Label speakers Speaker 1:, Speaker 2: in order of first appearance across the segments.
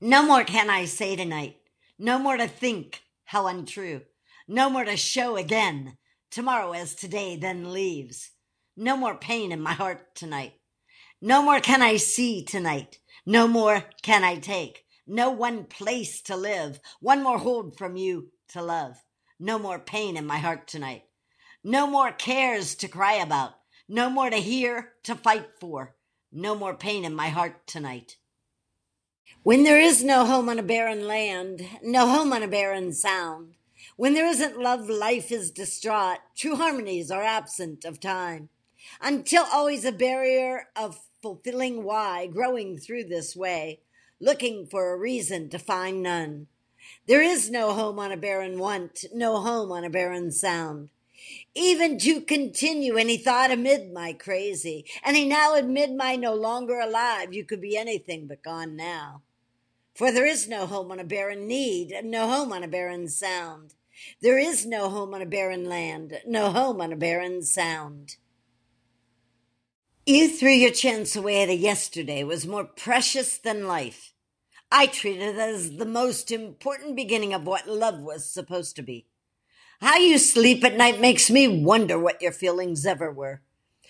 Speaker 1: No more can I say tonight. No more to think how untrue. No more to show again. Tomorrow as today then leaves. No more pain in my heart tonight. No more can I see tonight. No more can I take. No one place to live. One more hold from you to love. No more pain in my heart tonight. No more cares to cry about. No more to hear, to fight for. No more pain in my heart tonight. When there is no home on a barren land, no home on a barren sound, when there isn't love, life is distraught, true harmonies are absent of time. Until always a barrier of fulfilling why, growing through this way, looking for a reason to find none. There is no home on a barren want, no home on a barren sound. Even to continue, and he thought amid my crazy, and he now amid my no longer alive, you could be anything but gone now. For there is no home on a barren need, no home on a barren sound. There is no home on a barren land, no home on a barren sound. You threw your chance away at a yesterday was more precious than life. I treated it as the most important beginning of what love was supposed to be. How you sleep at night makes me wonder what your feelings ever were.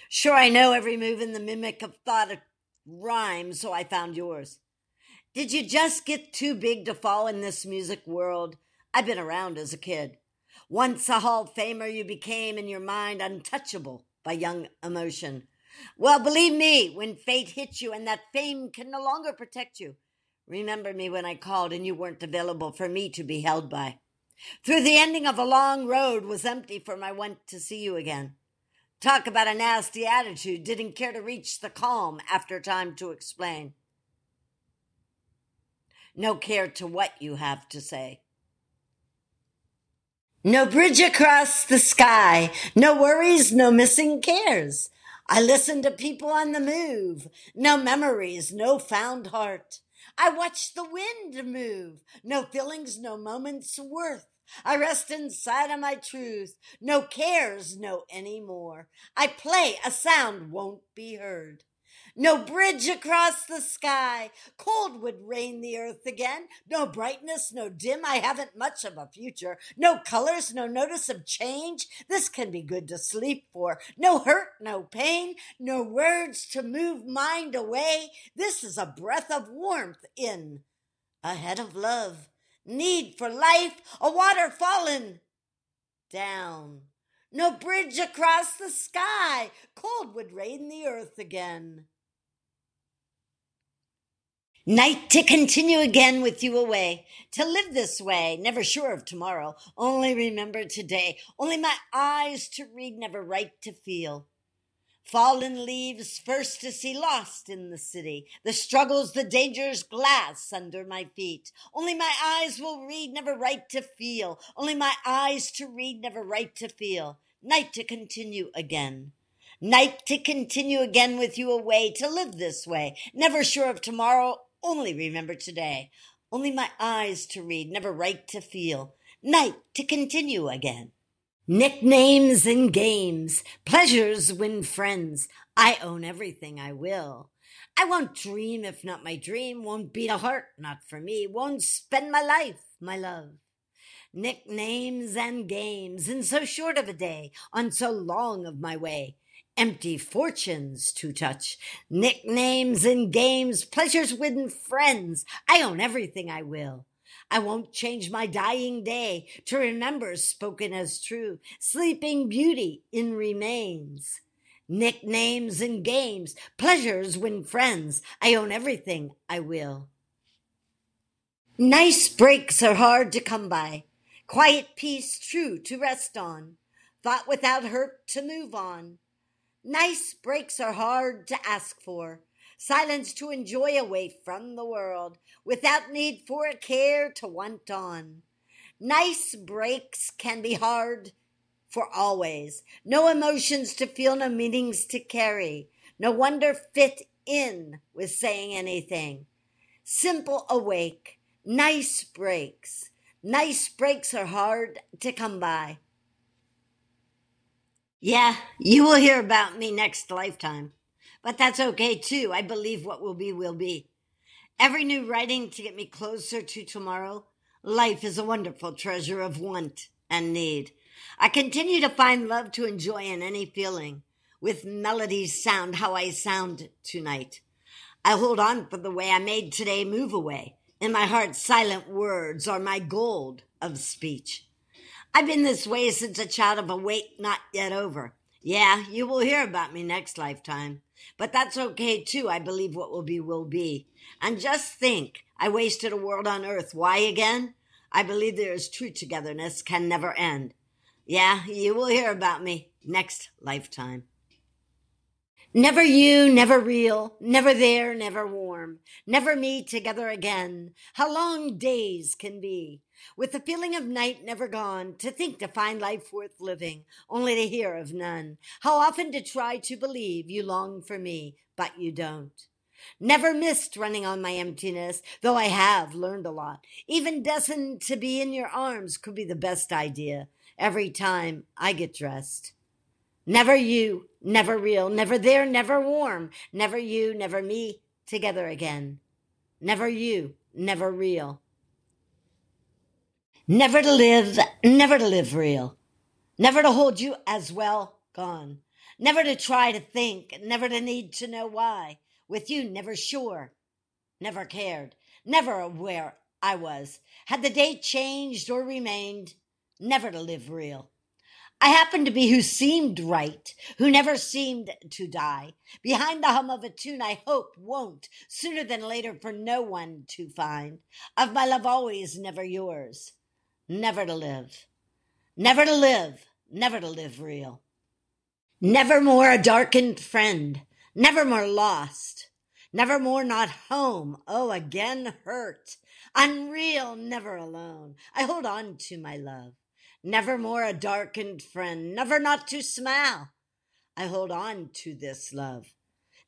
Speaker 1: Sure, I know every move in the mimic of thought of rhyme, so I found yours. Did you just get too big to fall in this music world? I've been around as a kid. Once a Hall of Famer, you became in your mind untouchable by young emotion. Well, believe me, when fate hits you and that fame can no longer protect you, remember me when I called and you weren't available for me to be held by. Through the ending of a long road was empty for my want to see you again. Talk about a nasty attitude, didn't care to reach the calm after time to explain no care to what you have to say. No bridge across the sky, no worries, no missing cares. I listen to people on the move, no memories, no found heart. I watch the wind move, no feelings, no moments worth. I rest inside of my truth, no cares, no anymore. I play a sound won't be heard. No bridge across the sky. Cold would rain the earth again. No brightness, no dim. I haven't much of a future. No colors, no notice of change. This can be good to sleep for. No hurt, no pain. No words to move mind away. This is a breath of warmth in. Ahead of love. Need for life. A water fallen down. No bridge across the sky. Cold would rain the earth again. Night to continue again with you away, to live this way, never sure of tomorrow, only remember today, only my eyes to read, never right to feel. Fallen leaves first to see lost in the city, the struggles, the dangers, glass under my feet. Only my eyes will read, never right to feel, only my eyes to read, never right to feel. Night to continue again. Night to continue again with you away, to live this way, never sure of tomorrow only remember today. Only my eyes to read, never right to feel. Night to continue again. Nicknames and games, pleasures win friends. I own everything I will. I won't dream if not my dream, won't beat a heart not for me, won't spend my life, my love. Nicknames and games in so short of a day, on so long of my way empty fortunes to touch, nicknames and games, pleasures with friends. I own everything I will. I won't change my dying day to remember spoken as true, sleeping beauty in remains. Nicknames and games, pleasures win friends. I own everything I will. Nice breaks are hard to come by. Quiet peace true to rest on. Thought without hurt to move on. Nice breaks are hard to ask for. Silence to enjoy away from the world without need for a care to want on. Nice breaks can be hard for always. No emotions to feel, no meanings to carry. No wonder fit in with saying anything. Simple awake. Nice breaks. Nice breaks are hard to come by. Yeah, you will hear about me next lifetime. But that's okay too. I believe what will be will be. Every new writing to get me closer to tomorrow. Life is a wonderful treasure of want and need. I continue to find love to enjoy in any feeling. With melodies sound how I sound tonight. I hold on for the way I made today move away. In my heart, silent words are my gold of speech. I've been this way since a child of a wait not yet over. Yeah, you will hear about me next lifetime. But that's okay too. I believe what will be will be. And just think, I wasted a world on earth. Why again? I believe there is true togetherness can never end. Yeah, you will hear about me next lifetime. Never you, never real, never there, never warm, never me together again. How long days can be. With the feeling of night never gone, to think to find life worth living, only to hear of none. How often to try to believe you long for me, but you don't. Never missed running on my emptiness, though I have learned a lot. Even destined to be in your arms could be the best idea every time I get dressed. Never you, never real, never there, never warm, never you, never me, together again. Never you, never real. Never to live, never to live real. Never to hold you as well gone. Never to try to think, never to need to know why. With you, never sure, never cared, never aware I was. Had the date changed or remained, never to live real. I happened to be who seemed right, who never seemed to die. Behind the hum of a tune I hope won't, sooner than later, for no one to find. Of my love always, never yours. Never to live. Never to live. Never to live real. Never more a darkened friend. Never more lost. Never more not home. Oh, again hurt. Unreal, never alone. I hold on to my love never more a darkened friend, never not to smile. I hold on to this love.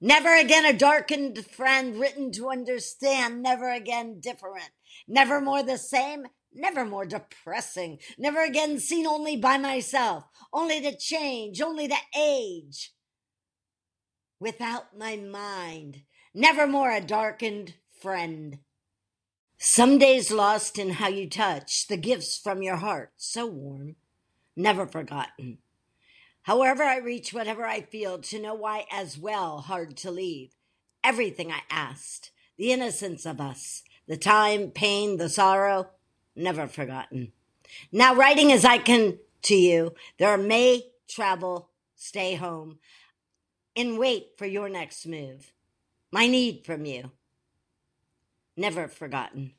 Speaker 1: Never again a darkened friend written to understand, never again different, never more the same, never more depressing, never again seen only by myself, only to change, only to age. Without my mind, never more a darkened friend. Some days lost in how you touch the gifts from your heart, so warm, never forgotten. However, I reach whatever I feel to know why, as well, hard to leave. Everything I asked, the innocence of us, the time, pain, the sorrow, never forgotten. Now, writing as I can to you, there may travel, stay home, and wait for your next move. My need from you never forgotten.